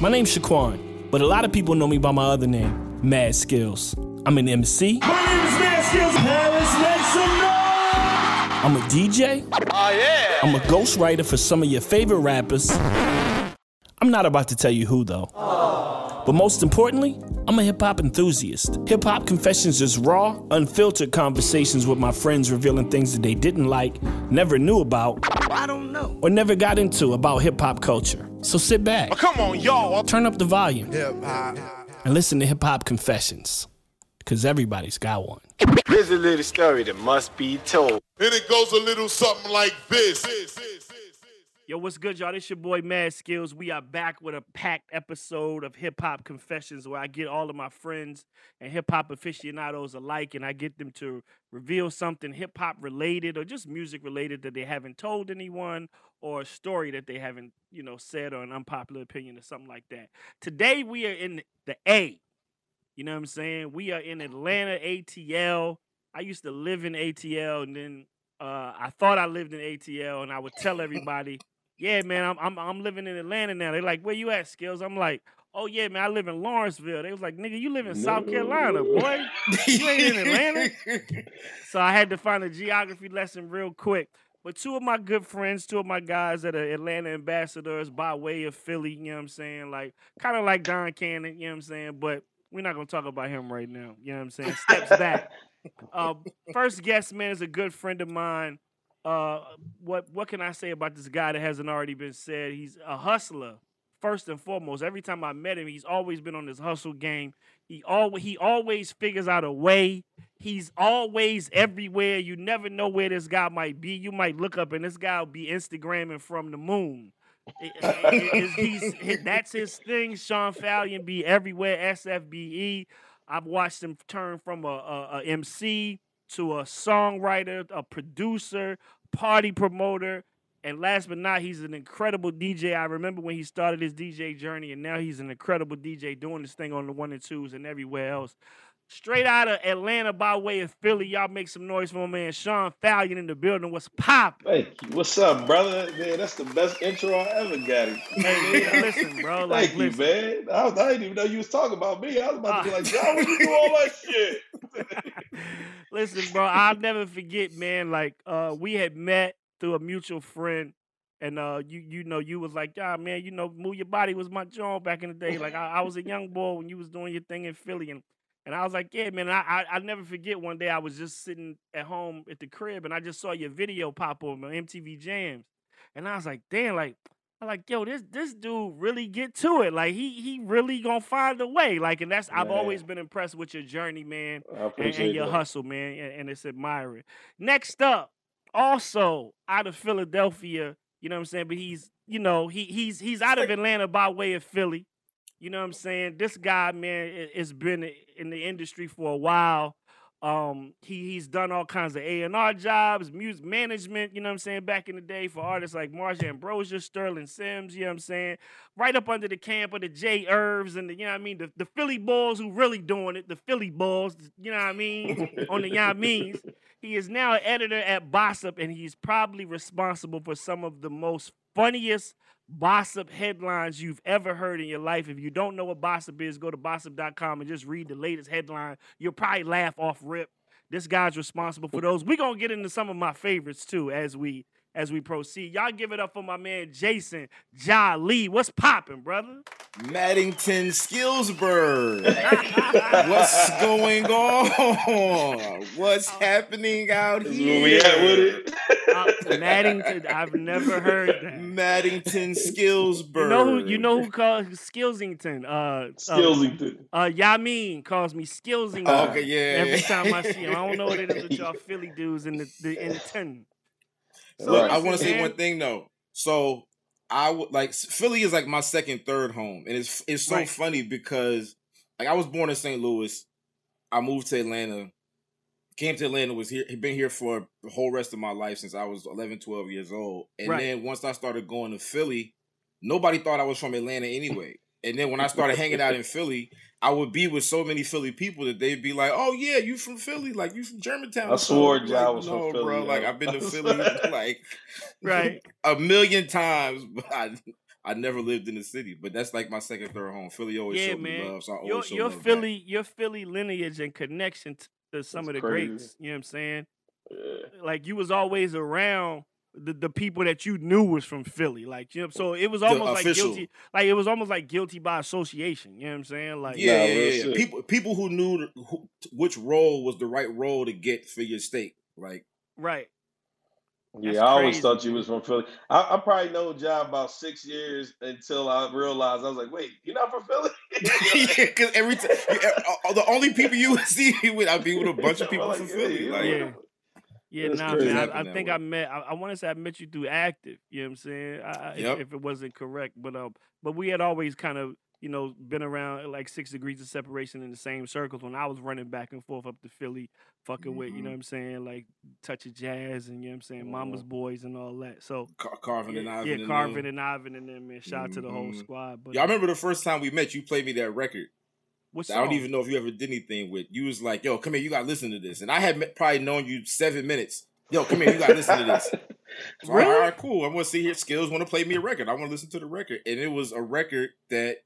My name's Shaquan, but a lot of people know me by my other name, Mad Skills. I'm an MC. My name is Mad Skills. Paris, make some noise. I'm a DJ. Oh, yeah. I'm a ghostwriter for some of your favorite rappers. I'm not about to tell you who, though. Oh. But most importantly, I'm a hip hop enthusiast. Hip hop confessions is raw, unfiltered conversations with my friends revealing things that they didn't like, never knew about, I don't know. or never got into about hip hop culture. So sit back, Oh, come on, y'all. turn up the volume, Hip hop. and listen to hip hop confessions. Because everybody's got one. Here's a little story that must be told. And it goes a little something like this. Yo, what's good, y'all? This your boy Mad Skills. We are back with a packed episode of Hip Hop Confessions where I get all of my friends and hip hop aficionados alike and I get them to reveal something hip hop related or just music related that they haven't told anyone or a story that they haven't, you know, said or an unpopular opinion or something like that. Today we are in the A. You know what I'm saying? We are in Atlanta ATL. I used to live in ATL and then uh, I thought I lived in ATL and I would tell everybody yeah, man, I'm I'm I'm living in Atlanta now. They're like, where you at, Skills? I'm like, oh yeah, man, I live in Lawrenceville. They was like, nigga, you live in South Carolina, boy. You ain't in Atlanta. so I had to find a geography lesson real quick. But two of my good friends, two of my guys that are Atlanta ambassadors by way of Philly, you know what I'm saying? Like kind of like Don Cannon, you know what I'm saying? But we're not gonna talk about him right now. You know what I'm saying? Steps back. Uh, first guest, man, is a good friend of mine uh what what can I say about this guy that hasn't already been said? He's a hustler first and foremost. Every time I met him, he's always been on this hustle game. He always he always figures out a way. He's always everywhere. You never know where this guy might be. You might look up and this guy will be Instagramming from the moon. It- it- it- that's his thing. Sean Fallion be everywhere. SFBE. I've watched him turn from a, a, a MC to a songwriter, a producer, party promoter, and last but not, he's an incredible DJ. I remember when he started his DJ journey, and now he's an incredible DJ doing this thing on the one and twos and everywhere else. Straight out of Atlanta by way of Philly, y'all make some noise for my man Sean Fallion in the building. What's poppin'? Thank you. What's up, brother? Man, that's the best intro I ever got. Hey, man, listen, bro. Like, Thank you, listen. man. I, was, I didn't even know you was talking about me. I was about to be Ah. like, John, when you do all that shit? Listen, bro, I'll never forget, man. Like, uh, we had met through a mutual friend, and uh, you you know, you was like, yeah, man, you know, move your body was my joint back in the day. Like, I, I was a young boy when you was doing your thing in Philly, and and I was like, yeah, man. I, I I never forget one day I was just sitting at home at the crib, and I just saw your video pop up on MTV Jams, and I was like, damn, like. I'm like, yo, this this dude really get to it. Like he he really gonna find a way. Like, and that's I've always been impressed with your journey, man and, and your that. hustle, man, and, and it's admiring. Next up, also out of Philadelphia, you know what I'm saying, but he's, you know, he he's he's out of Atlanta by way of Philly. You know what I'm saying? This guy, man, has been in the industry for a while. Um, he he's done all kinds of A and R jobs, music management. You know what I'm saying? Back in the day for artists like Marsha Ambrosius, Sterling Simms. You know what I'm saying? Right up under the camp of the J Irvs and the you know what I mean the, the Philly Bulls who really doing it. The Philly Bulls. You know what I mean? On the you know I means. He is now an editor at Bossip, and he's probably responsible for some of the most funniest Bossip headlines you've ever heard in your life. If you don't know what Bossip is, go to bossip.com and just read the latest headline. You'll probably laugh off rip. This guy's responsible for those. We're gonna get into some of my favorites too as we as we proceed. Y'all give it up for my man Jason Jolly. What's popping, brother? Maddington Skillsburg. What's going on? What's happening out That's here? where we at with it. Uh, Maddington, I've never heard that. Maddington Skillsburg. You know who you know who calls Skillsington? Uh, uh, Skillsington. uh Yamin calls me Skillsington. Oh, okay, yeah. Every time I see him, I don't know what it is with y'all Philly dudes in the, the in the ten. So Look, I want to say one thing though. So I would like Philly is like my second, third home, and it's it's so Right. funny because like I was born in St. Louis, I moved to Atlanta, came to Atlanta, was here, been here for the whole rest of my life since I was 11, 12 years old, and Right. then once I started going to Philly, nobody thought I was from Atlanta anyway. And then when I started hanging out in Philly, I would be with so many Philly people that they'd be like, "Oh yeah, you from Philly? Like you from Germantown?" I or swore something?" Ja Like, was from no, Philly, bro. Like. I've been to Philly like Right. a million times, but I, I never lived in the city, but that's like my second, third home. Philly always yeah, showed me man. love, so I always your show your love back. Philly, your Philly lineage and connection to some That's of the crazy. greats. You know what I'm saying? Yeah. Like you was always around the, the people that you knew was from Philly. Like you know, so it was almost like guilty. Like it was almost like guilty by association. You know what I'm saying? Like Yeah, Nah, yeah, yeah, yeah. People, people who knew who, which role was the right role to get for your state. Like, right. Yeah, That's I always crazy, thought you was from Philly. I, I probably know Ja about six years until I realized I was like, wait, you're not from Philly? yeah, because every time uh, uh, the only people you would see me with, I'd be with a bunch of people Like, from Philly. yeah. Like, Yeah. Yeah, That's nah, man. I, I think way. I met. I, I want to say I met you through active. You know what I'm saying? I, I, if- if, it wasn't correct, but um, but we had always kind of you know been around like six degrees of separation in the same circles when I was running back and forth up to Philly, fucking with you Mm-hmm. know what I'm saying, like touch of jazz and you know what I'm saying, Mama's Boys and all that. So Car- Carvin and Ivan. yeah, and Carvin them. and Ivan and them, man. Shout out to the whole Mhm. squad. But Y'all uh, remember the first time we met? You played me that record. What's I don't even know if you ever did anything with. You was like, "Yo, come here, you got to listen to this." And I had probably known you seven minutes. Yo, come here, you got to listen to this. So, Really? All right, cool. I'm gonna see here. Skills want to play me a record. I want to listen to the record, and it was a record that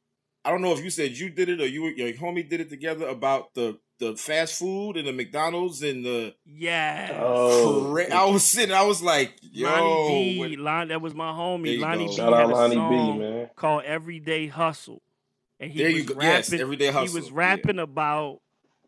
I don't know if you said you did it or you your homie did it together about the the fast food and the McDonald's and the. Yeah. Oh. I was sitting. I was like, "Yo, Lonnie what- B, Lon, that was my homie. you Lonnie go. B Shout had out a song B, man. called Everyday Hustle. And he there was you go. rapping, Yes, everyday hustle. He was Yeah. rapping about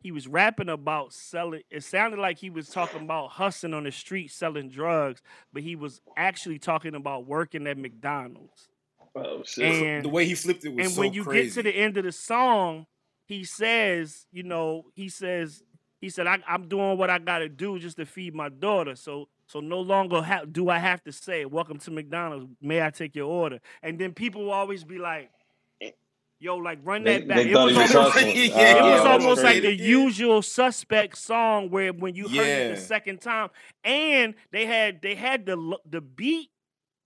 he was rapping about selling it sounded like he was talking about hustling on the street selling drugs, but he was actually talking about working at McDonald's. Oh, shit. And the way he flipped it was so funny. and so when you crazy. get to the end of the song, he says, you know, he says, he said, I, I'm doing what I got to do just to feed my daughter. So, so no longer ha- do I have to say, "Welcome to McDonald's. May I take your order?" And then people will always be like, "Yo, like run They- that back." they It was was almost, hustling. Yeah, it oh, was Oh, that's almost like crazy. the usual suspect song where when you heard it the second time, and they had they had the the beat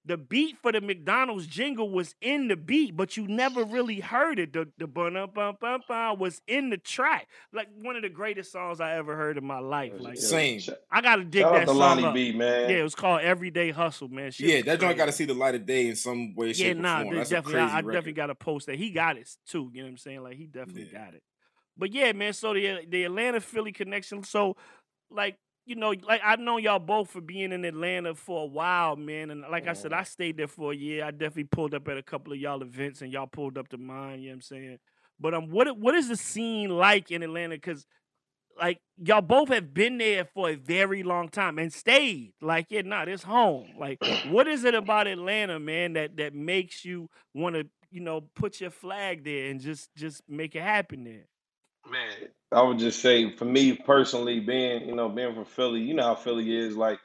the beat for the McDonald's jingle was in the beat, but you never really heard it. The the bum bum bum bum was in the track. Like one of the greatest songs I ever heard in my life. Like Yeah. Same. I gotta dig shout that out to song Lonnie up. B, man. Yeah, it was called Everyday Hustle, man. Shit yeah, was that joint got to see the light of day in some way, shape, Yeah, or nah, form. they That's definitely. a I, crazy I record. definitely got to post that. He got it too. You know what I'm saying? Like he definitely Yeah. got it. But yeah, man. So the the Atlanta Philly connection. So like you know, like I've known y'all both for being in Atlanta for a while, man. And like I said, Mm-hmm. I stayed there for a year. I definitely pulled up at a couple of y'all events, and y'all pulled up to mine. You know what I'm saying? But um, what what is the scene like in Atlanta? Because like y'all both have been there for a very long time and stayed. Like, yeah, nah, it's home. Like, what is it about Atlanta, man, that that makes you want to, you know, put your flag there and just just make it happen there? Man, I would just say for me personally, being you know being from Philly, you know how Philly is. Like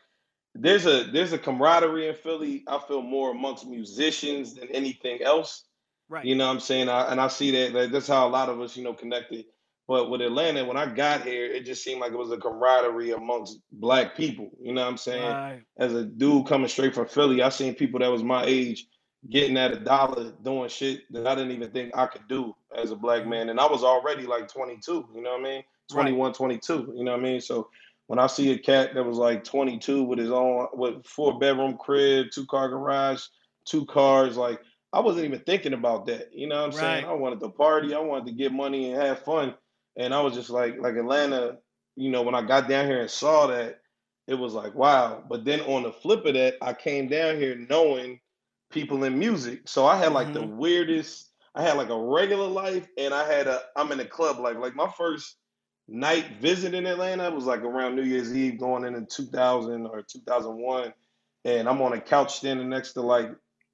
there's a there's a camaraderie in Philly. I feel more amongst musicians than anything else. Right. You know what I'm saying? I, and I see that, that that's how a lot of us you know connected. But with Atlanta, when I got here, it just seemed like it was a camaraderie amongst black people. You know what I'm saying? Right. As a dude coming straight from Philly, I seen people that was my age getting at a dollar doing shit that I didn't even think I could do as a black mm-hmm. man. And I was already like 22, you know what I mean? 21, 22, you know what I mean? So when I see a cat that was like 22 with his own, with four bedroom crib, two car garage, two cars, like I wasn't even thinking about that. You know what I'm saying? I wanted to party, I wanted to get money and have fun. And I was just like, like Atlanta, you know, when I got down here and saw that, it was like, wow. But then on the flip of that, I came down here knowing people in music. So I had like the Mhm. weirdest, I had like a regular life and I had a I'm in a club life. Like my first night visit in Atlanta was like around New Year's Eve going into 2000 or 2001. And I'm on a couch standing next to like,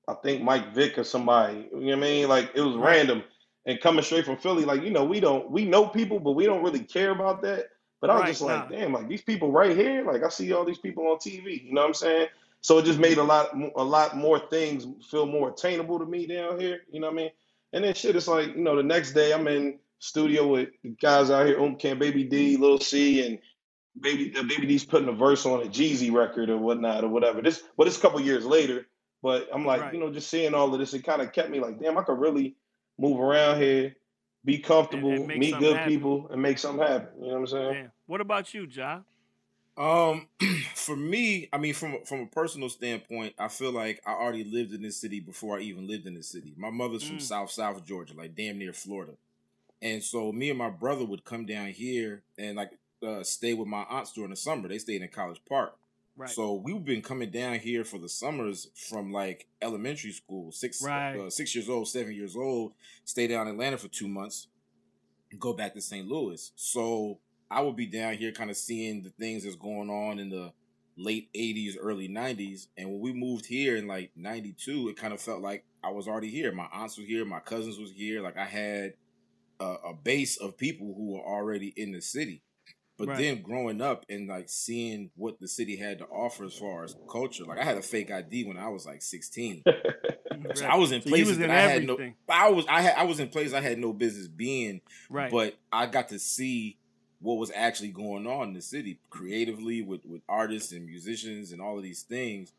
I think Mike Vick or somebody. You know what I mean? Like it was random. And coming straight from Philly, like, you know, we don't, we know people, but we don't really care about that. But I was Right, just like, nah. damn, like these people right here, like I see all these people on TV. You know what I'm saying? So it just made a lot, a lot more things feel more attainable to me down here. You know what I mean? And then shit, it's like, you know, the next day I'm in studio with the guys out here, Umcam, Baby D, Lil C, and Baby uh, Baby D's putting a verse on a Jeezy record or whatnot or whatever. This, well, it's a couple years later, but I'm like, Right. you know, just seeing all of this, it kind of kept me like, damn, I could really move around here, be comfortable, meet good happen. people, and make something happen. You know what I'm saying? Man, what about you, Ja? Um, for me, I mean, from from a personal standpoint, I feel like I already lived in this city before I even lived in this city. My mother's from Mm. South South Georgia, like damn near Florida, and so me and my brother would come down here and like uh, stay with my aunts during the summer. They stayed in College Park, Right. so we've been coming down here for the summers from like elementary school, six Right. uh, six years old, seven years old. Stay down in Atlanta for two months, and go back to St. Louis. So I would be down here, kind of seeing the things that's going on in the late '80s, early '90s. And when we moved here in like '92, it kind of felt like I was already here. My aunts were here, my cousins was here. Like I had a, a base of people who were already in the city. But Right. then growing up and like seeing what the city had to offer as far as culture, like I had a fake ID when I was like 16. So I was in So you places was that in I had no. I was I had I was in places I had no business being, Right. but I got to see what was actually going on in the city creatively with with artists and musicians and all of these things.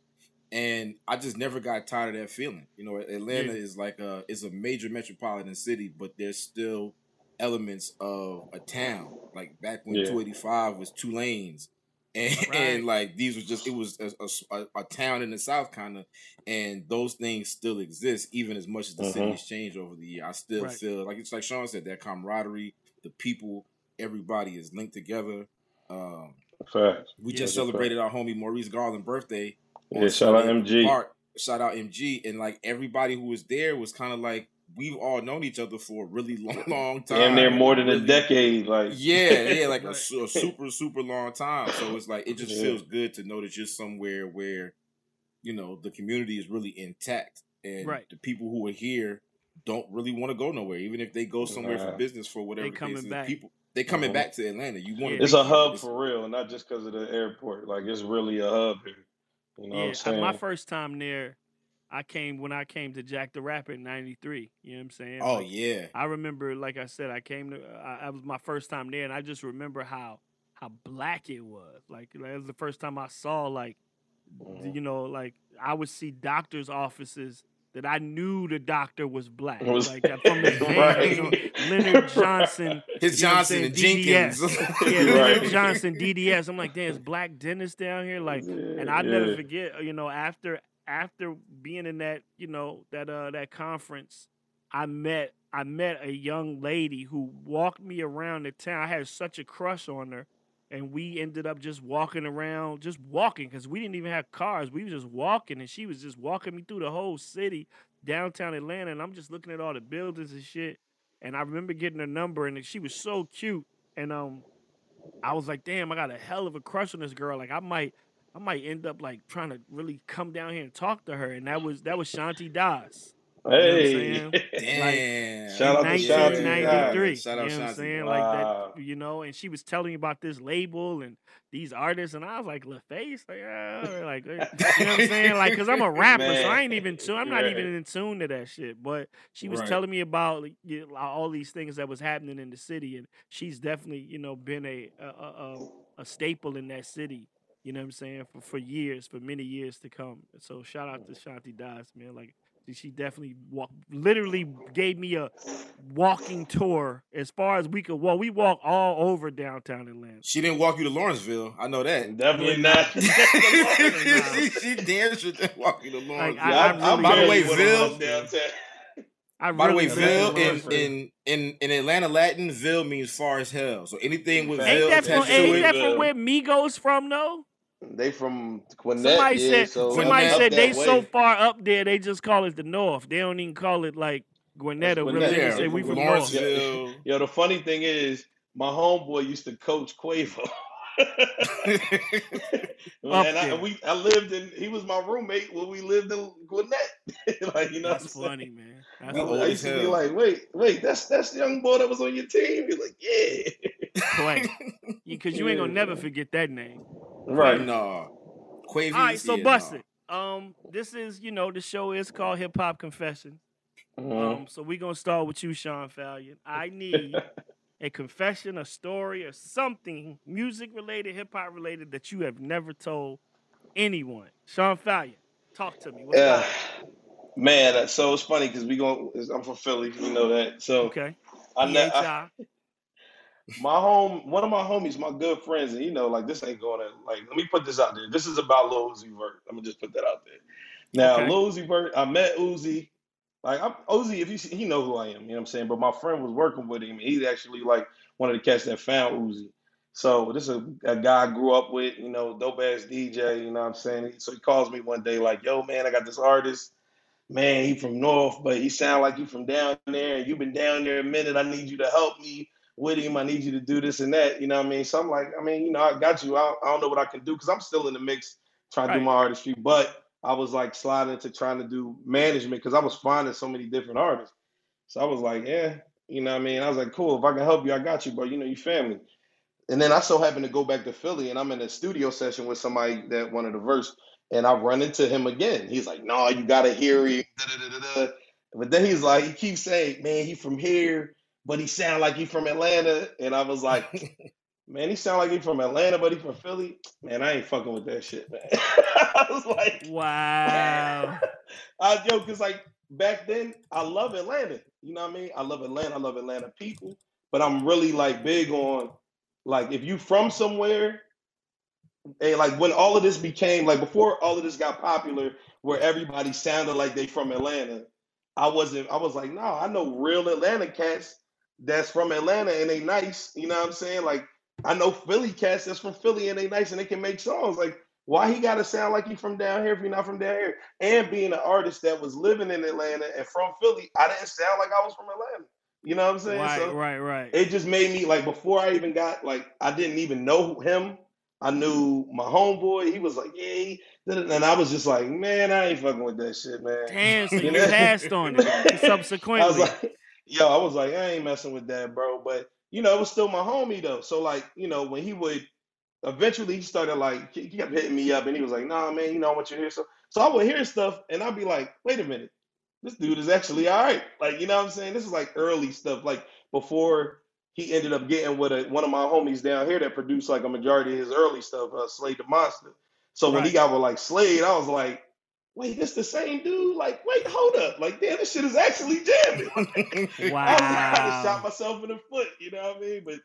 And I just never got tired of that feeling. You know, Atlanta Yeah. is like a it's a major metropolitan city, but there's still elements of a town. Like back when Yeah. 285 was two lanes. And, Right. and like these was just it was a, a- a town in the south kind of and those things still exist even as much as the city Mhm. has changed over the year i still Right. feel like it's like sean said that camaraderie the people everybody is linked together um Facts. we Yeah, just that's a celebrated our homie maurice garland birthday Yeah, shout out MG. Park. shout out mg and like everybody who was there was kind of like we've all known each other for a really long, long time Damn near more than a decade. Like yeah, yeah, like a, a super, super long time. So it's like it just Yeah. feels good to know that you're somewhere where, you know, the community is really intact and Right. the people who are here don't really want to go nowhere, even if they go somewhere for business for whatever They coming back. People they coming Mhm. back to Atlanta. You want Yeah. it's a hub for real, not just because of the airport. Like it's really a hub here. You know what yeah, I'm saying? my first time there, I came when I came to Jack the Rapper in '93. You know what I'm saying? Oh Like, yeah, I remember, like I said, I came to. I, I was my first time there, and I just remember how how black it was. Like, like it was the first time I saw like, Mhm. you know, like I would see doctors' offices that I knew the doctor was black. Was- like uh, from the van, Right. you know, Leonard Johnson. his you know what I'm Johnson and saying, Jenkins. DDS. Yeah, Leonard Right. Johnson, DDS. I'm like, damn, it's black dentists down here. Like, and I Yeah, never forget, you know, after after being in that, you know, that uh that conference, I met I met a young lady who walked me around the town. I had such a crush on her. And we ended up just walking around, just walking, because we didn't even have cars. We were just walking, and she was just walking me through the whole city, downtown Atlanta. And I'm just looking at all the buildings and shit. And I remember getting her number, and she was so cute. And um, I was like, damn, I got a hell of a crush on this girl. Like, I might, I might end up like trying to really come down here and talk to her. And that was that was Shanti Das. Hey, I'm Damn. Shout out to Shanti. 1993. Shout you know what I'm saying? Wow. Like that, you know, and she was telling me about this label and these artists, and I was like, LaFace? Like, ah, like, you know what I'm saying? Like, because I'm a rapper, so I ain't even tune. I'm not Right. even in tune to that shit. But she was Right. telling me about you know, all these things that was happening in the city, and she's definitely, you know, been a a, a, a- a staple in that city. You know what I'm saying? For for years, for many years to come. So shout out to Shanti Das, man. Like she definitely walk, literally gave me a walking tour as far as we could walk. We walk all over downtown Atlanta. She didn't walk you to Lawrenceville. I know that. Definitely Yeah, not. she, she damn sure didn't walk you to Lawrenceville. I- Yeah, I really by the way, barely went Ville- on downtown. By the way, really Ville in, in in in Atlanta Latin, Ville means far as hell. So anything with Ain't ain't Ville that from attached to ain't it, that from where Migos from though? They from Gwinnett. Somebody yeah, said so somebody said they way. so far up there they just call it the North. They don't even call it like Gwinnett or whatever. Gwinnett, They yeah, say we from from North. Lawrenceville. Yo, the funny thing is, my homeboy used to coach Quavo. Up and I, we, I lived in. He was my roommate when we lived in Gwinnett. like you know, That's what I'm funny, man. That's We saying? old I as used to be like, wait, wait, that's that's the young boy that was on your team. He's like, yeah, Clay. Because you ain't gonna Yeah. never forget that name. Right. No. Quavies. All right, so yeah, bust no. it. Um, this is you know the show is called Hip Hop Confession. Mhm. Um, so we're gonna start with you, Sean Fallion. I need a confession, a story, or something music related, hip hop related that you have never told anyone. Sean Fallion, talk to me. Yeah, up? man. uh, So it's funny because we going. I'm from Philly, you know that. So Okay. I, ne- I PHI. My home, one of my homies, my good friends, and you know, like this ain't going to like. Let me put this out there. This is about Lil Uzi Vert. Let me just put that out there. Now, Okay. Lil Uzi Vert, I met Uzi. Like I'm, Uzi, if you see, he know who I am. You know what I'm saying. But my friend was working with him. and He's actually like one of the cats that found Uzi. So this is a, a guy I grew up with. You know, dope ass DJ. You know what I'm saying. So he calls me one day like, "Yo, man, I got this artist." man, he from North, but he sound like you from down there, and you've been down there a minute. I need you to help me with him. I need you to do this and that. You know what I mean? So I'm like, I mean, you know, I got you. I don't, I don't know what I can do because I'm still in the mix trying to do my artistry, but I was like sliding into trying to do management because I was finding so many different artists. So I was like, yeah, you know what I mean? I was like, cool, if I can help you, I got you, bro. You know, you family. And then I so happened to go back to Philly and I'm in a studio session with somebody that wanted a verse. And I run into him again. He's like, no, you gotta hear him. But then he's like, he keeps saying, man, he from here, but he sound like he from Atlanta. And I was like, man, he sound like he from Atlanta, but he from Philly. Man, I ain't fucking with that shit, man. I was like, Wow. I yo, cause like back then, I love Atlanta. You know what I mean? I love Atlanta. I love Atlanta people. But I'm really like big on like if you from somewhere, and like when all of this became like before all of this got popular, where everybody sounded like they from Atlanta, I wasn't. I was like, no, I know real Atlanta cats that's from Atlanta and they nice. You know what I'm saying? Like I know Philly cats that's from Philly and they nice and they can make songs. Like why he got to sound like he from down here if you're not from down here? And being an artist that was living in Atlanta and from Philly, I didn't sound like I was from Atlanta. You know what I'm saying? Right, So right, right. it just made me like before I even got like I didn't even know him. I knew my homeboy. He was like, yeah, and I was just like, man, I ain't fucking with that shit, man. Damn, so You you know? passed on it I was subsequently. like, yo, I was like, I ain't messing with that, bro. But you know, it was still my homie though. So like, you know, when he would eventually he started like he kept hitting me up and he was like, nah, man, you know I want you to hear so so I would hear stuff and I'd be like, wait a minute, this dude is actually all right. Like, you know what I'm saying? This is like early stuff, like before he ended up getting with a, one of my homies down here that produced like a majority of his early stuff, uh, Slade the Monster. So when he got with like Slade, I was like, wait, this the same dude? Like, wait, hold up. Like, damn, this shit is actually jamming. wow. I I just shot myself in the foot, you know what I mean? But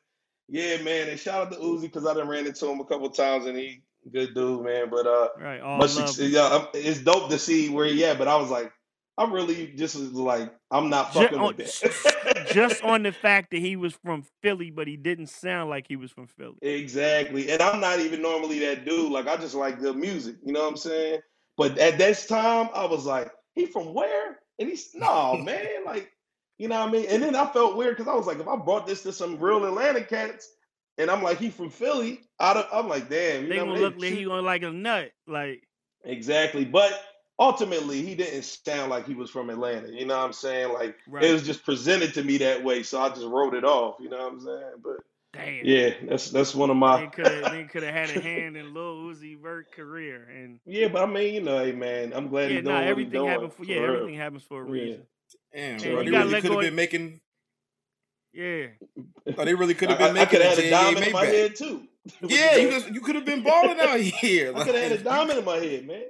yeah, man, and shout out to Uzi because I done ran into him a couple times and he good dude, man. But uh Right. All much love. yeah, it's dope to see where he at, but I was like, I'm really just was like, I'm not fucking on- with that. Just on the fact that he was from Philly, but he didn't sound like he was from Philly. Exactly. And I'm not even normally that dude. Like I just like good music. You know what I'm saying? But at this time, I was like, he from where? And he's no man, like, you know what I mean? And then I felt weird because I was like, if I brought this to some real Atlanta cats, and I'm like, he from Philly, I I'm like, damn, you They know gonna they look like he gonna like a nut. Like Exactly. But ultimately he didn't sound like he was from Atlanta. You know what I'm saying? Like right. it was just presented to me that way. So I just wrote it off. You know what I'm saying? But Damn. yeah, that's that's one of my could they could have had a hand in Lil Uzi Vert career. And Yeah, but I mean, you know, hey man, I'm glad yeah, he's doing nah, what he's everything doing. happens for yeah, real. everything happens for a Yeah. reason. Damn, Yeah, bro. you They really could have been making. Yeah. Oh, they really could have been I, I making could have had a diamond in my head too. Yeah, you could, you could have been balling out here. I could have had a diamond in my head, man.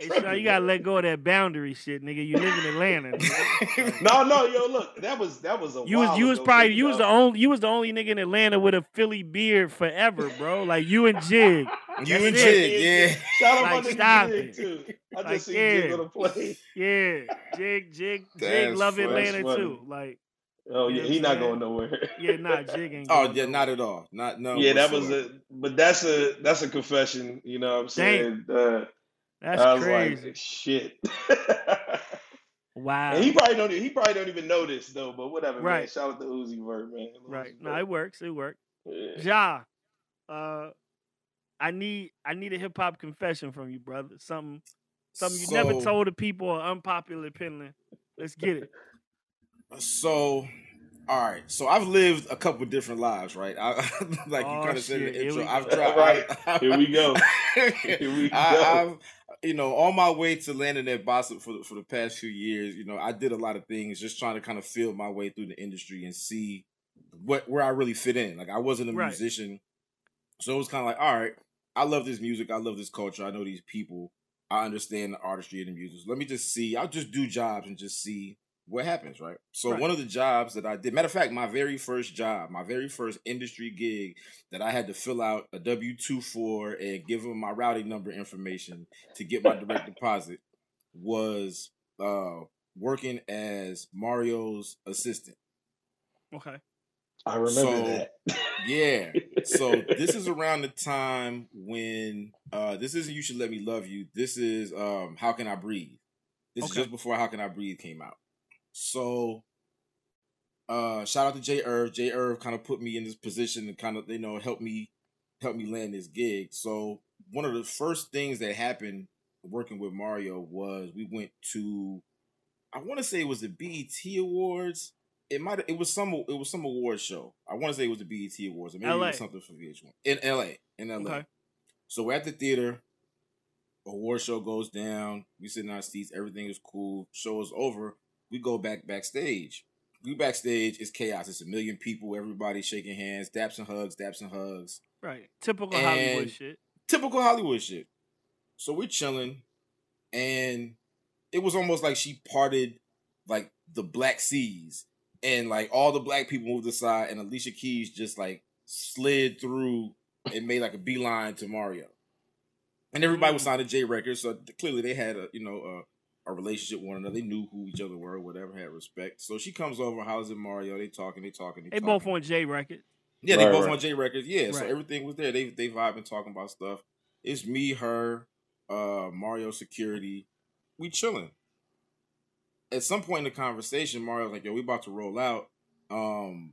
I'm Hey, tripping, you gotta let go of that boundary shit, nigga. You live in Atlanta. No, no, yo, look, that was that was a You was you was ago, probably too, you was the only you was the only nigga in Atlanta with a Philly beard forever, bro. Like you and Jig. you and That's Jig, yeah. Shout out Like, my stop nigga Jig it. too. I just Like, seen Jig yeah. on the play. Yeah, Jig, Jig, Jig That's love. Atlanta funny. too. Like, Oh yeah, know he not going nowhere. yeah, nah, Jig ain't. Oh yeah, not at all. Not no. yeah, that was whatsoever. a, but that's a that's a confession. You know what I'm saying? Uh, That's I was crazy. like, shit. wow. And he probably don't. He probably don't even know this though. But whatever, man. Shout out to Uzi Vert, man. right. Uzi No, it works. It works. Yeah. Ja, uh, I need I need a hip hop confession from you, brother. Something something you never told the people or unpopular opinion. Let's get it. So, all right. So I've lived a couple different lives, right? I, like you Oh, kind of said in the intro. I've tried. Right. I, Here we go. Here we I, go. I've, you know, on my way to landing at Bossip for the, for the past few years, you know, I did a lot of things, just trying to kind of feel my way through the industry and see what where I really fit in. Like I wasn't a Right. musician, so it was kind of like, all right, I love this music, I love this culture, I know these people, I understand the artistry of the music. Let me just see. I'll just do jobs and just see what happens, right? So Right. one of the jobs that I did, matter of fact, my very first job, my very first industry gig that I had to fill out a W two for and give them my routing number information to get my direct deposit was uh working as Mario's assistant. Okay. I remember So- that. Yeah. So this is around the time when uh this isn't You Should Let Me Love You. This is um How Can I Breathe. This is just before How Can I Breathe came out. So uh shout out to Jay Irv. Jay Irv kind of put me in this position and kind of you know help me help me land this gig. So one of the first things that happened working with Mario was we went to I want to say it was the BET Awards. It might it was some it was some award show. I want to say it was the BET Awards or maybe it was something for VH1 in LA in LA. Okay. So we're at the theater. Award show goes down. We sit in our seats. Everything is cool. Show is over. We go back backstage. We backstage. It's chaos. It's a million people. Everybody shaking hands. Daps and hugs. Daps and hugs. Right. Typical Hollywood shit. Typical Hollywood shit. So we're chilling, and it was almost like she parted like the black seas, and like all the black people moved aside, and Alicia Keys just like slid through and made like a beeline to Mario. And everybody was Mm. signed to J Records, so clearly they had a you know a, a relationship with one another. They knew who each other were, whatever, had respect. So she comes over, how's it Mario? They talking, they talking, they, They talking. both on J record. Yeah, they Right, both right. on J Records. Yeah, so everything was there. They they vibing, talking about stuff. It's me, her, uh, Mario Security. We chilling. At some point in the conversation, Mario's like, "Yo, we about to roll out. Um,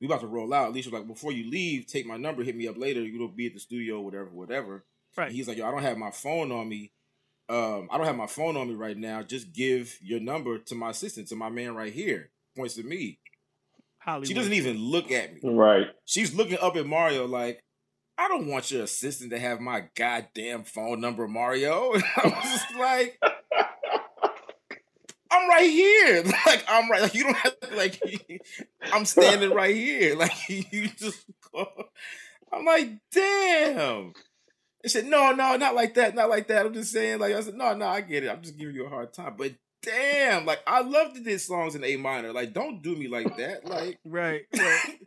we about to roll out." Alicia was like, "Before you leave, take my number. Hit me up later. You'll be at the studio, whatever, whatever." Right. And he's like, "Yo, I don't have my phone on me. Um, I don't have my phone on me right now. Just give your number to my assistant, to my man right here." Points to me. Hollywood. She doesn't even look at me Right. she's looking up at Mario like, I don't want your assistant to have my goddamn phone number, Mario. And I was just like, I'm right here. Like I'm right. Like you don't have to like I'm standing right here. Like you just I'm like, damn. They said, no, no, not like that, not like that. I'm just saying, like I said, no, no, I get it. I'm just giving you a hard time. But damn, like I love to did songs in A minor. Like, don't do me like that. Like Right. right.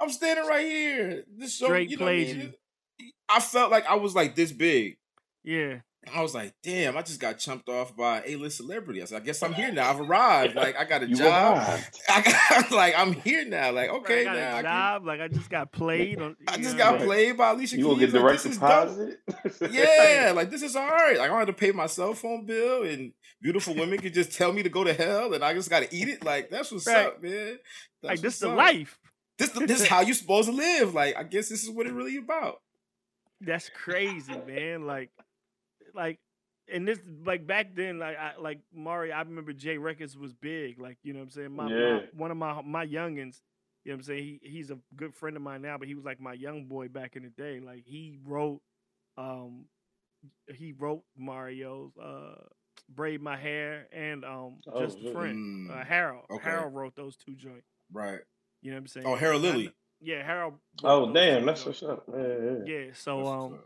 I'm standing right here. This show, Straight you know I mean? I felt like I was like this big. Yeah. I was like, damn, I just got chumped off by a list celebrity. I said, I guess I'm here now. I've arrived. Like I got a You job. arrived. I got like I'm here now. Like okay, I got now a I, can- job. Like I just got played on. I just know, got played by Alicia You gonna get Like, direct is deposit? Yeah, like this is all right. Like I don't have to pay my cell phone bill, and beautiful women can just tell me to go to hell, and I just got to eat it. Like that's what's Right. up, man. That's like this is up. life. This this is how you're supposed to live. Like I guess this is what it really about. That's crazy, man. Like, like, and this like back then, like I like Mario. I remember Jay Records was big. Like you know what I'm saying. My, my one of my my youngins. You know what I'm saying. He he's a good friend of mine now, but he was like my young boy back in the day. Like he wrote, um, he wrote Mario's uh, "Braid My Hair" and um, Oh, "Just a shit. Friend." Uh, Mm, Harold. okay. Harold wrote those two joints. right. You know what I'm saying. Oh, Harold Lilly. Yeah, Harold. Oh damn, that's joints. what's up. Yeah, yeah. Yeah, so That's um,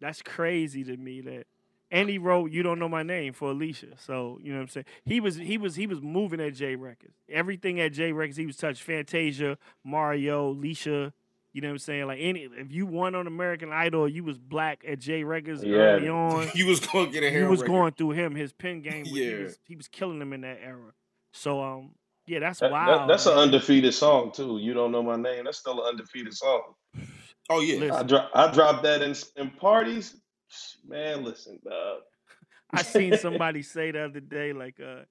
that's crazy to me that and he wrote "You Don't Know My Name" for Alicia. So you know what I'm saying. He was he was he was moving at J Records. Everything at J Records, he was touched. Fantasia, Mario, Alicia. You know what I'm saying? Like any, if you won on American Idol, you was black at J Records Yeah. early on. you was gonna get a he Harold was record. going through him. His pen game, was, he Yeah. was he was killing them in that era. So um, yeah, that's That- that- wild. that's an undefeated song too. You don't know my name. That's still an undefeated song. Oh yeah. Listen. I drop I dropped that in in parties. Man, listen, dog. I seen somebody say the other day, like uh,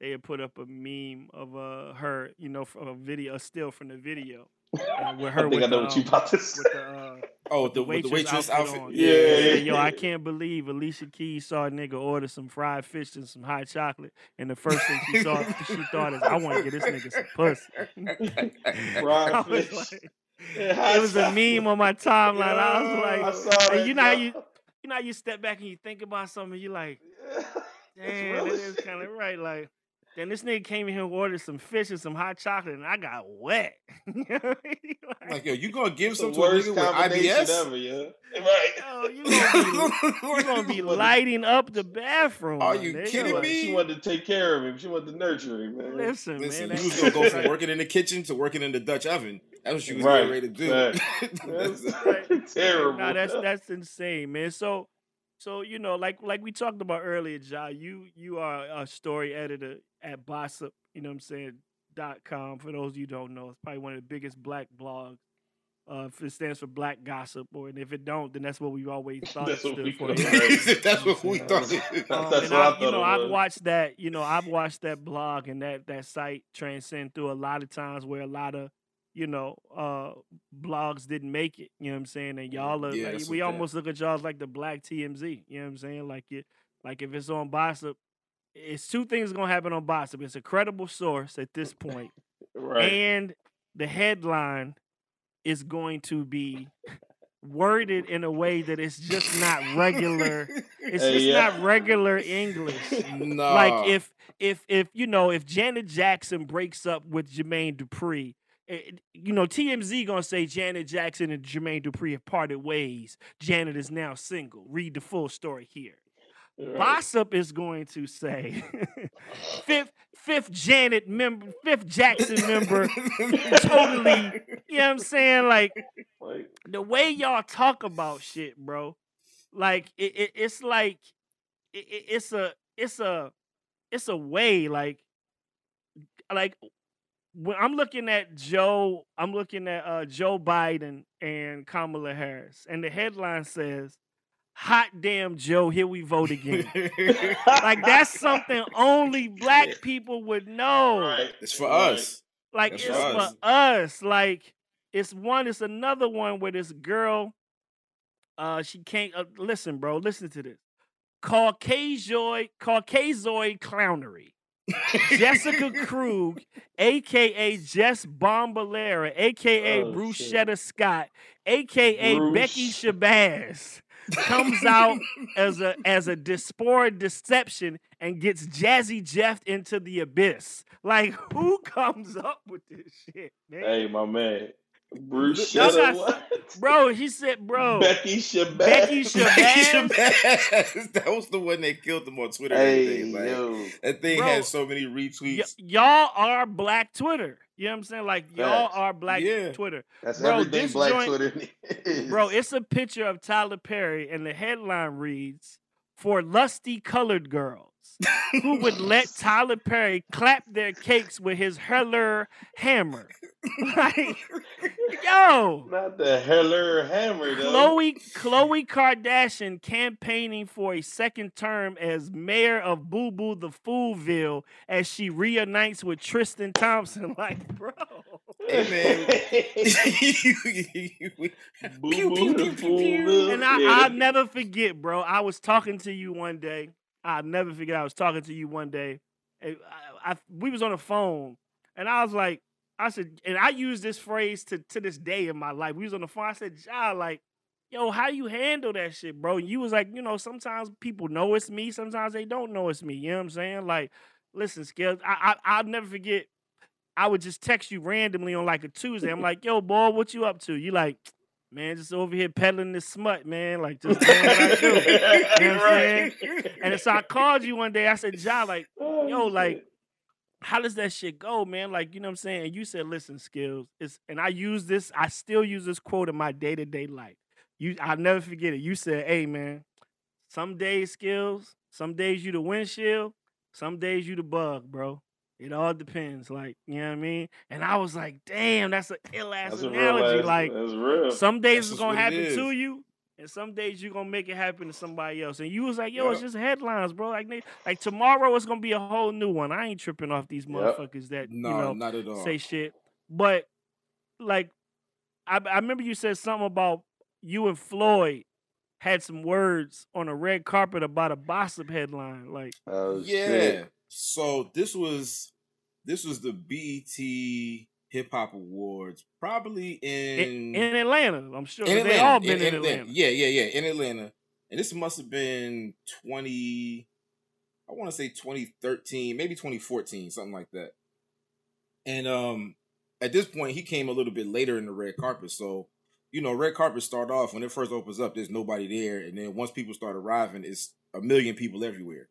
they had put up a meme of uh her, you know, from a video, a still from the video, uh, with I her think with I know the, what you um, about to say. with the uh, oh, with the, with the waitress outfit. on. Yeah, They yeah, said, Yo, I can't believe Alicia Keys saw a nigga order some fried fish and some hot chocolate, and the first thing she saw, she thought is, I want to get this nigga some pussy. Fried fish. like, it was a meme on my timeline. I was I like, saw and that, you know how you, you know you step back and you think about something, you like. Damn, real it as is shit. kind of right. Like, Then this nigga came in here and ordered some fish and some hot chocolate, and I got wet. You know I mean? Like, Like, yo, you gonna give some to a worst nigga with IBS? ever, yeah. Right. yo, you gonna be, you gonna be lighting up the bathroom. Are you nigga. kidding Like, me? She wanted to take care of him. She wanted to nurture him, man. Listen, Listen, man. you was gonna go from working in the kitchen to working in the Dutch oven. That's what you was Right, getting ready to do. That's Right. terrible. Nah, that's that's insane, man. So, so you know, like like we talked about earlier, Ja, you you are a story editor at Bossip. You know what I'm saying? Dot com. For those of you who don't know, it's probably one of the biggest black blogs. Uh, if it stands for Black Gossip, or and if it don't, then that's what we've always thought That's it what stood we for. thought. you know? Right. That's what we thought. That's Um, what I I, thought you know, it I've watched that. You know, I've watched that blog and that that site transcend through a lot of times where a lot of you know uh blogs didn't make it. You know what I'm saying? And y'all are Yeah, like, we that- almost look at y'all as like the black TMZ. You know what I'm saying? Like it, like if it's on Bossip, it's two things gonna happen on Bossip. It's a credible source at this point, Right. and the headline is going to be worded in a way that it's just not regular. It's Hey, just yeah. not regular English. no. Like if if if you know if Janet Jackson breaks up with Jermaine Dupri, you know TMZ gonna say Janet Jackson and Jermaine Dupri have parted ways. Janet is now single. Read the full story here. Right. Bossip is going to say fifth fifth Janet member, fifth Jackson member, totally. You know what I'm saying? Like Like, the way y'all talk about shit, bro. Like it, it it's like it, it- it's a it's a it's a way like like when I'm looking at Joe, I'm looking at uh Joe Biden and Kamala Harris, and the headline says, "Hot damn Joe, here we vote again." like that's something only black people would know. right. it's for Right. us. Like That's it's for for us. us. Like it's one. It's another one where this girl, uh, she can't uh, listen, bro. Listen to this. Caucasoid, Caucasoid clownery. Jessica Krug, aka Jess Bombalera, aka Oh, Bruschetta Scott, aka Bruce. Becky Shabazz, comes out as a as a diaspora deception and gets Jazzy Jeff into the abyss. Like, who comes up with this shit, man? Hey, my man. Bruce Y'all what? Bro, he said, bro, Becky Shabazz. Becky Shabazz. Shabazz. that was the one that killed him on Twitter. and Hey, like, yo. That thing Bro, had so many y- retweets. y'all are black Twitter. You know what I'm saying? Like, y'all Facts. are black Yeah. Twitter. That's Bro, everything this Black joint- Twitter is. Bro, it's a picture of Tyler Perry, and the headline reads, For lusty colored girls who would let Tyler Perry clap their cakes with his Heller hammer. like, yo. not the Heller Hammer, though. Chloe Khloe Kardashian campaigning for a second term as mayor of Boo Boo the Foolville as she reunites with Tristan Thompson. Like, bro. Hey, Boo Pew, boo pew, the pew, pew, pew. And I, fit. I'll never forget, bro. I was talking to you one day. I'll never forget. I was talking to you one day. and I, I, we was on the phone, and I was like, I said, and I use this phrase to to this day in my life. We was on the phone. I said, Ja, like, yo, how you handle that shit, bro? And you was like, you know, sometimes people know it's me, sometimes they don't know it's me. You know what I'm saying? Like, listen, Skills, I, I I'll never forget. I would just text you randomly on like a Tuesday. I'm like, yo, boy, what you up to? You like, man, just over here peddling this smut, man. Like, just doing what I do. You know what I'm saying? And so I called you one day. I said, Ja, like, Oh, yo, like, how does that shit go, man? Like, you know what I'm saying? And you said, listen, skills. It's and I use this, I still use this quote in my day-to-day life. You I'll never forget it. You said, hey man, some days skills, some days you the windshield, some days you the bug, bro. It all depends. Like, you know what I mean? And I was like, damn, that's an ill ass That's real analogy. ass- like that's real. some days That's it's gonna what it happen to you, and some days you're gonna make it happen to somebody else. And you was like, yo, it's just headlines, bro. Like, they, like tomorrow it's gonna be a whole new one. I ain't tripping off these Yup. motherfuckers that No, you know not at all. say shit. But like, I, I remember you said something about you and Floyd had some words on a red carpet about a Bossip headline. Like, Oh, yeah. shit. So this was this was the BET Hip Hop Awards, probably in in, in Atlanta, I'm sure in 'cause they all been in, Atlanta. Yeah, yeah, yeah, in Atlanta. And this must have been 20 I want to say 2013, maybe 2014, something like that. And um, at this point, he came a little bit later in the red carpet. So, you know, red carpet start off when it first opens up. There's nobody there, and then once people start arriving, it's a million people everywhere.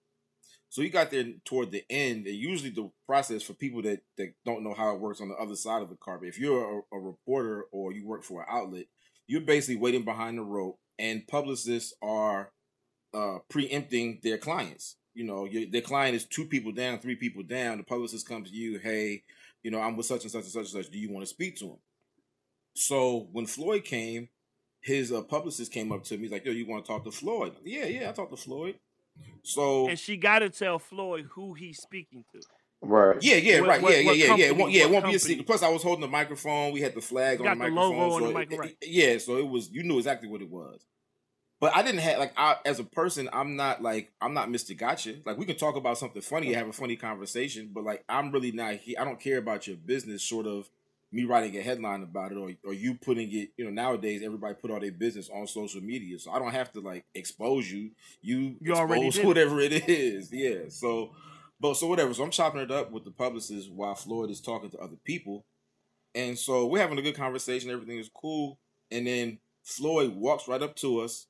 So he got there toward the end, and usually the process for people that, that don't know how it works on the other side of the carpet, if you're a, a reporter or you work for an outlet, you're basically waiting behind the rope, and publicists are uh, preempting their clients. You know, your, their client is two people down, three people down. The publicist comes to you, hey, you know, I'm with such and such and such and such. Do you want to speak to him? So when Floyd came, his uh, publicist came up to me, he's like, yo, you want to talk to Floyd? Yeah, yeah, I talked to Floyd. So And she got to tell Floyd who he's speaking to. Right. yeah, yeah, What- right, what- yeah, yeah, what yeah, yeah. It company- won't, yeah, it won't be a secret. Plus, I was holding the microphone. We had the flag You on got the the microphone. logo on so the mic, right. it- yeah, so it was. You knew exactly what it was. But I didn't have like I as a person, I'm not like I'm not Mr. Gotcha. Like we can talk about something funny have a funny conversation, but like I'm really not. He, I don't care about your business. sort of me writing a headline about it, or or you putting it. You know, nowadays everybody put all their business on social media, so I don't have to like expose you. You, You already expose did it. whatever it is. Yeah. So, but so whatever. So I'm chopping it up with the publicist while Floyd is talking to other people, and so we're having a good conversation. Everything is cool, and then Floyd walks right up to us,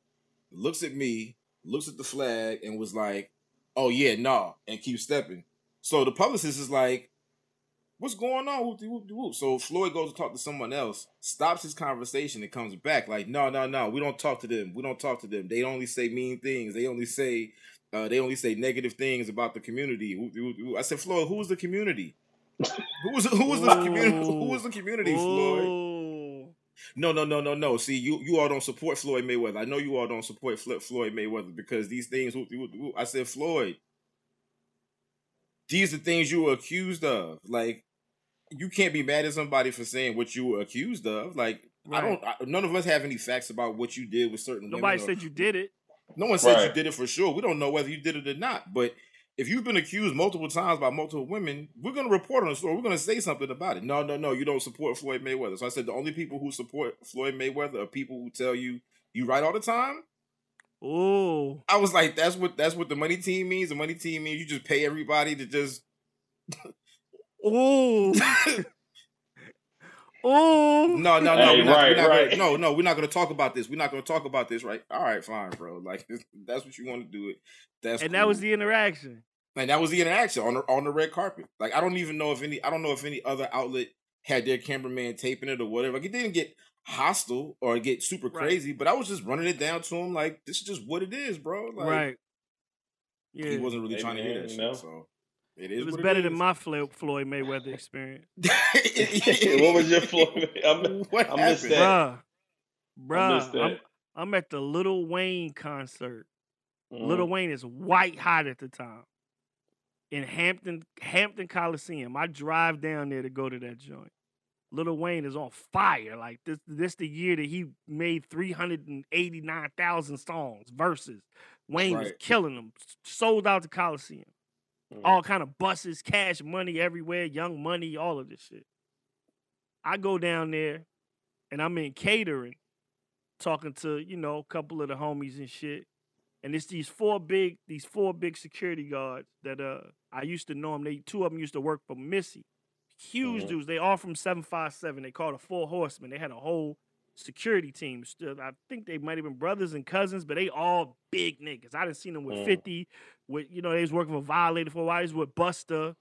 looks at me, looks at the flag, and was like, "Oh yeah, nah," and keeps stepping. So the publicist is like, "What's going on?" Whoop, whoop, whoop. So Floyd goes to talk to someone else, stops his conversation, and comes back like, "No, no, no, we don't talk to them. We don't talk to them. They only say mean things. They only say." Uh, they only say negative things about the community. Whoop, whoop. I said, Floyd, who's the community? Who was who was the community? Who was the community, Floyd? No, no, no, no, no. See, you you all don't support Floyd Mayweather. I know you all don't support Flo- Floyd Mayweather because these things. whoop, whoop. I said, Floyd, these are things you were accused of. Like, you can't be mad at somebody for saying what you were accused of. Like, I don't. I, none of us have any facts about what you did with certain Nobody women. or- said you did it. no one said you did it for sure. We don't know whether you did it or not. But if you've been accused multiple times by multiple women, we're going to report on the story. We're going to say something about it. No, no, no. You don't support Floyd Mayweather. So I said the only people who support Floyd Mayweather are people who tell you you right all the time. Ooh. I was like, that's what that's what the money team means. The money team means you just pay everybody to just. Ooh. Ooh. No, no, no, Hey, we're not, right, we're not right. Gonna, no, no, we're not going to talk about this. We're not going to talk about this, right? All right, fine, bro. Like that's what you want to do. It. That's And that was the interaction. And that was the interaction on the on the red carpet. Like I don't even know if any I don't know if any other outlet had their cameraman taping it or whatever. Like it didn't get hostile or get super Right. crazy, but I was just running it down to him like this is just what it is, bro. Like, right. Yeah. He wasn't really Hey, trying to man, hear that shit. know. So it is. It was better is. than my Flo- Floyd Mayweather experience. what was your Floyd? I'm, What I missed happened? that. Bruh. I Bruh. missed I'm. I'm at the Little Wayne concert. Mhm. Little Wayne is white hot at the time. In Hampton, Hampton Coliseum. I drive down there to go to that joint. Little Wayne is on fire. Like this, this the year that he made 389,000 songs, verses. Wayne was killing them. Sold out the Coliseum. Mhm. All kind of buses, cash money everywhere, young money, all of this shit. I go down there and I'm in catering, talking to, you know, a couple of the homies and shit. And it's these four big, these four big security guards that uh I used to know them. They two of them used to work for Missy. Huge Mhm. dudes. They all from 757. They called a four horsemen. They had a whole security team. Still, I think they might have been brothers and cousins, but they all big niggas. I didn't seen them with Mhm. 50, with you know, they was working for Violator for a while. Was with Busta.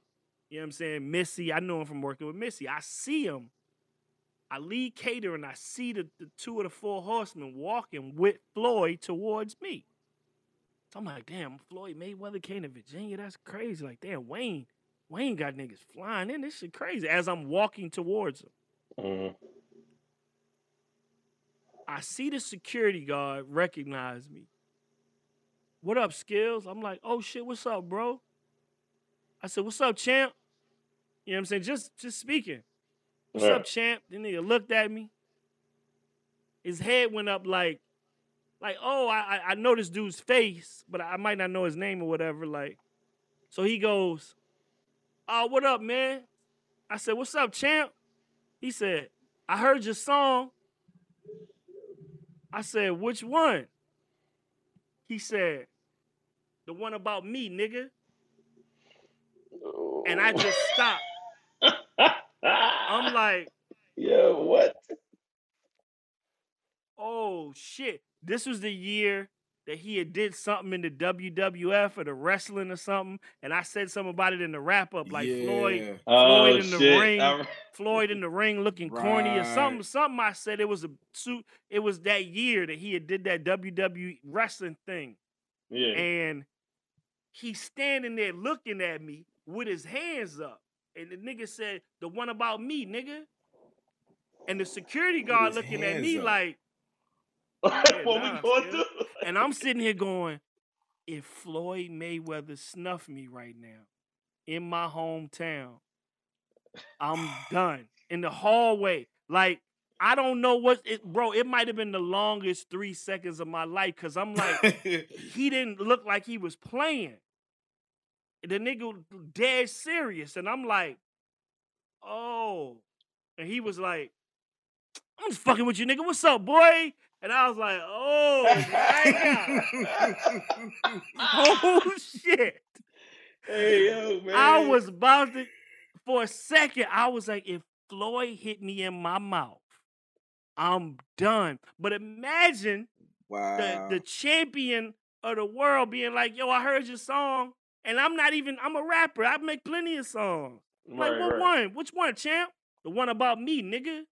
You know what I'm saying? Missy. I know him from working with Missy. I see him. I leave and I see the, the two of the four horsemen walking with Floyd towards me. So I'm like, damn, Floyd Mayweather came to Virginia. That's crazy. Like, damn, Wayne, Wayne got niggas flying in. This shit crazy. As I'm walking towards him, Mhm. I see the security guard recognize me. What up, Skills? I'm like, oh shit, what's up, bro? I said, what's up, champ? You know what I'm saying? Just just speaking. What's up, champ? The nigga looked at me. His head went up like, like, oh, I I- I know this dude's face, but I might not know his name or whatever. Like, so he goes, Oh, what up, man? I said, What's up, champ? He said, I heard your song. I said, which one? He said, the one about me, nigga. Oh. And I just stopped. I'm like, yo, what? Oh shit. This was the year that he had did something in the WWF or the wrestling or something, and I said something about it in the Rap Up, like Floyd, Yeah. Oh Floyd in the shit! ring. I- Floyd in the ring looking corny or something. Right. Something I said it was a suit. It was that year that he had did that WWE wrestling thing, yeah. and he's standing there looking at me with his hands up, and the nigga said, "The one about me, nigga." And the security guard looking at me up. like, what nah, we going through? and I'm sitting here going, if Floyd Mayweather snuffed me right now in my hometown, I'm done. In the hallway. Like, I don't know what it bro, it might have been the longest three seconds of my life because I'm like, he didn't look like he was playing. The nigga dead serious. And I'm like, oh. And he was like, I'm just fucking with you, nigga. What's up, boy? And I was like, oh my God. oh shit. hey yo, man. I was about to for a second, I was like, if Floyd hit me in my mouth, I'm done. But imagine wow. the, the champion of the world being like, yo, I heard your song. And I'm not even, I'm a rapper. I make plenty of songs. Like, what right. one? Which one, champ? The one about me, nigga.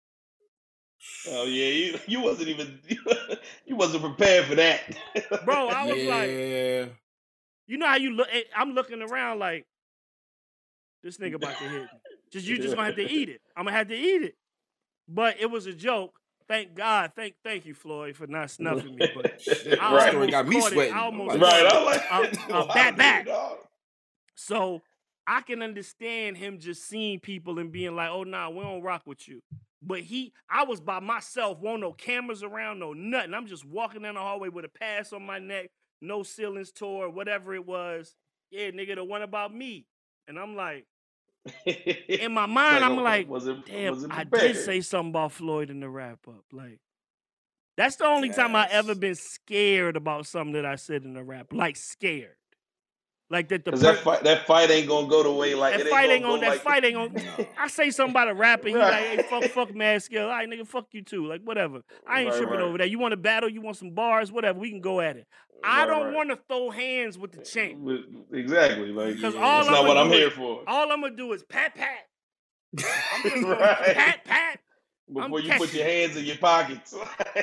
Oh yeah, you you wasn't even you wasn't prepared for that, Bro, I was like, yeah. you know how you look? eh, I'm looking around like, this nigga about to hit me. Just you just gonna have to eat it. I'm gonna have to eat it. But it was a joke. Thank God. Thank thank you, Floyd, for not snuffing me. But I that Right. story got me almost caught it. sweating. I almost right? I'm like, Uh, wow, bat, bat. So I can understand him just seeing people and being like, "Oh nah, we don't rock with you." But he, I was by myself, won't no cameras around, no nothing. I'm just walking down the hallway with a pass on my neck, no ceilings tore, whatever it was. Yeah, nigga, the one about me. And I'm like, in my mind, I'm like, was it, damn, was I did say something about Floyd in the Rap Up. Like, that's the only time I ever been scared about something that I said in the rap. Like scared. Like that the that fight, that fight ain't gonna go the way like that it fight ain't gonna on go that like fight ain't on No. I say something about a rapper, he like, hey, fuck, fuck mad skill. All right, nigga, fuck you too. Like, whatever. I ain't Right, tripping right. over that. You want a battle, you want some bars, whatever, we can go at it. I don't right. want to throw hands with the eh, champ. With- Exactly, like 'Cause yeah, all that's I'ma not what I'm is- here for. All I'm gonna do is pat pat. I'm just gonna Right. pat pat. Before you catching put your hands in your pockets.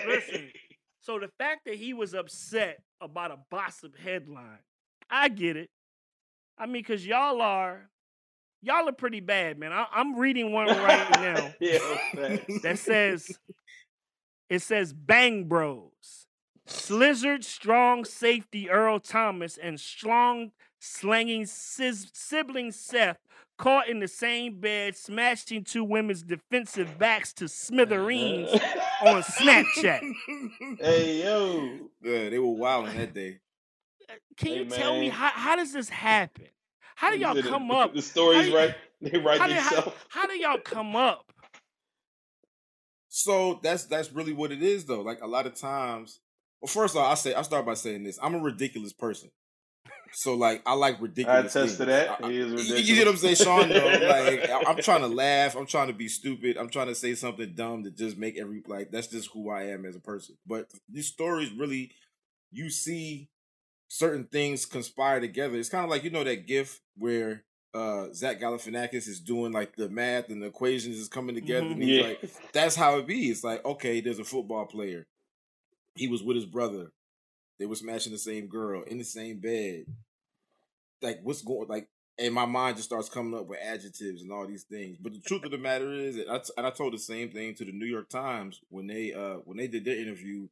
Listen. So the fact that he was upset about a gossip headline, I get it. I mean, cause y'all are, y'all are pretty bad, man. I, I'm reading one right now yeah, that says, it says Bang Bros, Slizzard strong safety Earl Thomas and strong slanging sis- sibling Seth caught in the same bed, smashing two women's defensive backs to smithereens on Snapchat. hey yo, Yeah, they were wilding that day. Uh, can you Hey, tell me how, how does this happen? How do You y'all said the- come up? The stories How right, they write How do, how, themselves. how do y'all come up? So that's that's really what it is, though. Like a lot of times. Well, first of all, I say I start by saying this: I'm a ridiculous person. So like I like ridiculous. I ridiculous. attest to that. I- He is you- ridiculous. You get what I'm saying, Sean? Though, like I- I'm trying to laugh. I'm trying to be stupid. I'm trying to say something dumb to just make every like that's just who I am as a person. But these stories really, you see certain things conspire together. It's kind of like you know that GIF where uh Zach Galifianakis is doing like the math and the equations is coming together, Mhm. and he's Yeah. like, "That's how it be." It's like, okay, there's a football player. He was with his brother. They were smashing the same girl in the same bed. Like, what's going? Like, and my mind just starts coming up with adjectives and all these things. But the truth of the matter is, that I t- and I told the same thing to the New York Times when they uh when they did their interview,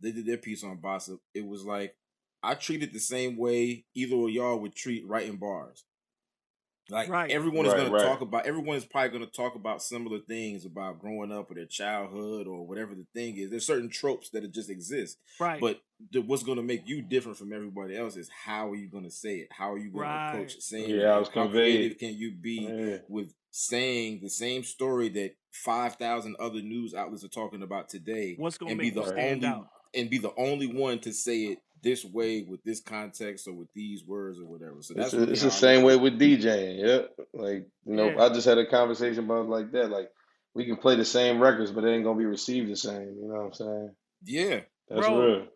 they did their piece on Bossip. It was like I treat it the same way either of y'all would treat writing bars. Like Right. everyone is Right, going right. to talk about. Everyone is probably going to talk about similar things about growing up or their childhood or whatever the thing is. There's certain tropes that just exist, Right. but the, what's going to make you different from everybody else is how are you going to say it? How are you going Right. to approach saying? Yeah, I it? was How conveyed. creative can you be Yeah. with saying the same story that five thousand other news outlets are talking about today? What's gonna and make be the stand only out? and be the only one to say it this way with this context or with these words or whatever. So It's, that's a, it's the same way with DJing. Yep. Like, you know, Yeah. I just had a conversation about like that. Like, we can play the same records, but it ain't gonna be received the same. You know what I'm saying? Yeah. That's Bro, real.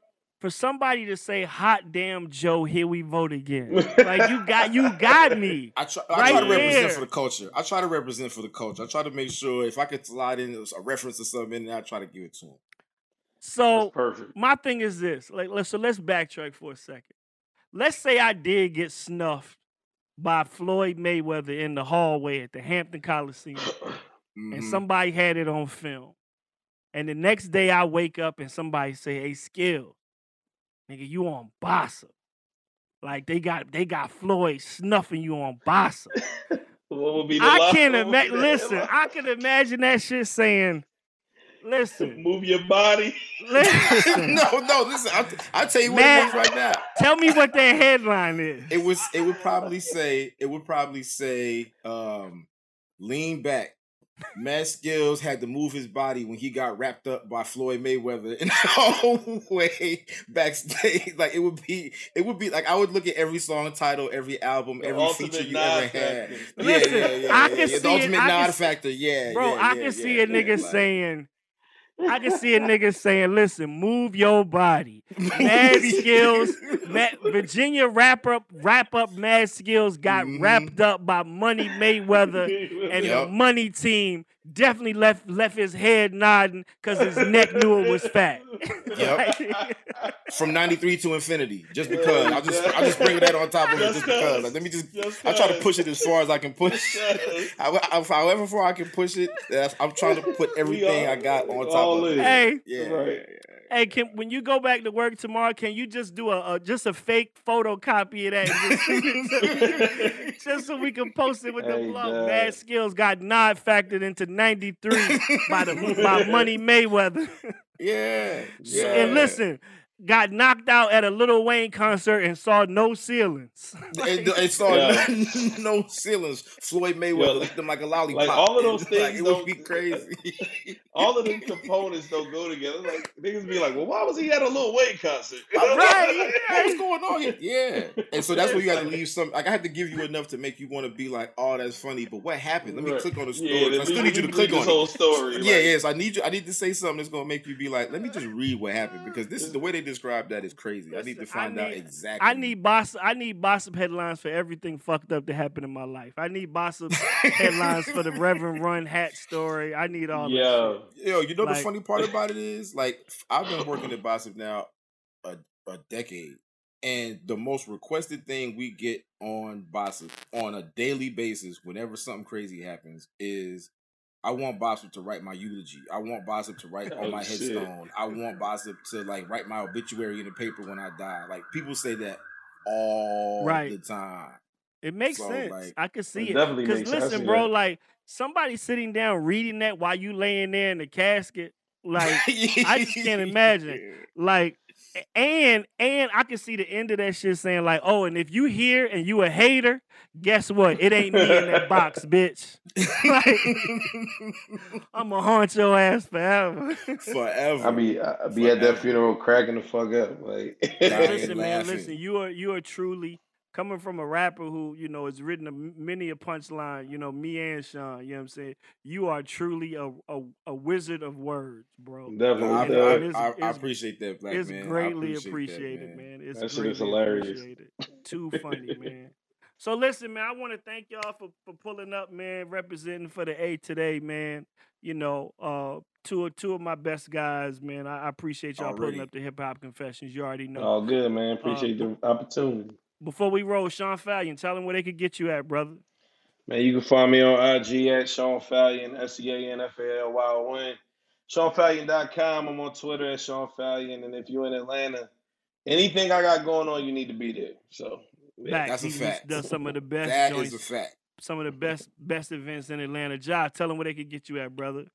For somebody to say "Hot damn Joe, here we vote again," like you got you got me. I try, I Right try to represent there. for the culture. I try to represent for the culture. I try to make sure if I could slide in a reference or something in there, I try to give it to him. So my thing is this. Like, let's so let's backtrack for a second. Let's say I did get snuffed by Floyd Mayweather in the hallway at the Hampton Coliseum, and Mhm. somebody had it on film. And the next day I wake up and somebody say, "Hey, Skill, nigga, you on Bossip." Like they got they got Floyd snuffing you on Bossip. What would be the I can't What would be imagine. Listen. I can imagine that shit saying, "Listen, Move your body. listen, no, no. Listen, I'll, I'll tell you what Man. it was right now. tell me what that headline is." It was. It would probably say. It would probably say. um Lean back. Mad Skillz had to move his body when he got wrapped up by Floyd Mayweather in the whole way backstage. Like it would be, it would be like I would look at every song title, every album, The every feature you ever had. factor. Yeah, Listen, yeah, yeah, I can yeah. see The it- ultimate I can nod s- factor. Yeah, Bro, I yeah, can see a nigga like- saying, I can see a nigga saying, listen, move your body. Mad skills, Mad, Virginia wrap up, wrap up mad skills got Mhm. wrapped up by Money Mayweather and Yep. the money team definitely left left his head nodding because his neck knew it was fat. Yep. from '93 to infinity. Just because I just I just bring that on top of it. Just because. Like, let me just. I try to push it as far as I can push. How- how- However far I can push it, I'm trying to put everything I got on top of it. hey, Yeah, Right. yeah, yeah. Hey, can when you go back to work tomorrow, can you just do a, a just a fake photocopy of that, just, send it to me? just so we can post it with the Hey, blog. dog. Mad skills got nod factored into '93 by the by Money Mayweather. Yeah. Yeah. And listen, got knocked out at a Little Wayne concert and saw no ceilings. It, it saw Yeah. no ceilings. Floyd Mayweather Yo, licked them like a lollipop. Like all of those like, things it would don't- be crazy. all of them components don't go together. Like niggas be like, well, why was he at a Little Wayne concert? Right. What was going on here? Yeah. And so that's where you had to leave some. Like I had to give you enough to make you want to be like, "Oh, that's funny," but what happened? Let me Right. click on the story. Yeah, I still let need you to click read on this it. whole story. Yeah, like, yes. I need you. I need to say something that's gonna make you be like, let me just read what happened because this is the way they describe that is crazy. I need to Listen, I find out exactly. I need boss. I need gossip headlines for everything fucked up that happened in my life. I need gossip headlines for the Reverend Run Hat story. I need all Yeah. Yo, you know Like- the funny part about it is, like, I've been working at Bossip now a, a decade, and the most requested thing we get on Bossip on a daily basis, whenever something crazy happens, is I want Bossip to write my eulogy. I want Bossip to write on Oh, my shit. headstone. I want Bossip to like write my obituary in the paper when I die. Like people say that all Right. the time. It makes So, sense. like, I can see it it. definitely Because makes sense. I listen, bro, like somebody sitting down reading that while you laying there in the casket, like I just can't imagine. like a- and and I can see the end of that shit saying like, oh, and if you here and you a hater, guess what? It ain't me in that box, bitch. I'm gonna haunt your ass forever. Forever. I be I be at that funeral cracking the fuck up. Like listen, man, listen. You are you are truly coming from a rapper who you know has written a, many a punchline. You know me and Sean. You know what I'm saying. You are truly a a, a wizard of words, bro. definitely. I, And it is- I, I appreciate that, black it's man. Greatly appreciate that, appreciated, man. man. It's That shit is hilarious. Too funny, man. So listen, man, I want to thank y'all for, for pulling up, man, representing for the A today, man. You know, uh, two of two of my best guys, man. I, I appreciate y'all Already. pulling up the hip hop confessions. You already know. All good, man. Appreciate Uh, the opportunity. Before we roll, Sean Falyon, tell them where they could get you at, brother. Man, you can find me on IG at Sean Falyon, S E A N F A L Y O N. SeanFalyon.com. I'm on Twitter at Sean Falyon. And if you're in Atlanta, anything I got going on, you need to be there. So, yeah. Back. That's a He- fact. Does some of the best That joints, is a fact. some of the best best events in Atlanta. Ja, tell them where they could get you at, brother.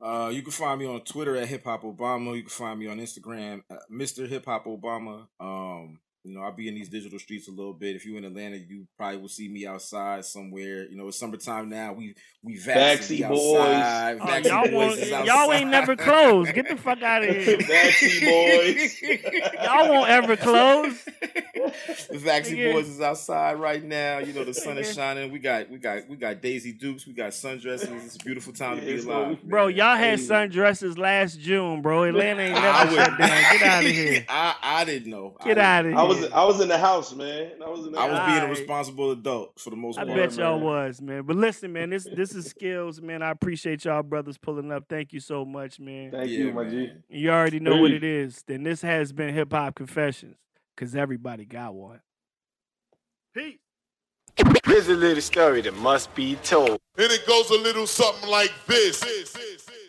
Uh, you can find me on Twitter at Hip Hop Obama. You can find me on Instagram, at Mr. Hip Hop Obama. Um, You know, I'll be in these digital streets a little bit. If you're in Atlanta, you probably will see me outside somewhere. You know, it's summertime now. We we vaccinated Backseat Boys. outside. Oh, Backseat y'all, Boys want, y'all ain't never closed. Get the fuck out of here. Backseat Boys. Y'all won't ever close. the Vaccine Nigga. Boys is outside right now. You know the sun is shining. We got we got we got Daisy Dukes. We got sundresses. It's a beautiful time to be alive, gonna Bro, man. y'all had Hey. sundresses last June, bro. Atlanta ain't never would- shut down. Get out of here. I I didn't know. Get out of here. I was I was in the house, man. I was in the I was being a responsible adult for the most I part. I bet y'all man. was, man. But listen, man, this this is skills, man. I appreciate y'all brothers pulling up. Thank you so much, man. Thank Yeah, you, my G. You already know what it is. Then this has been Hip Hop Confessions, cause everybody got one. Peace. Here's a little story that must be told. And it goes a little something like this. This, this, this, this.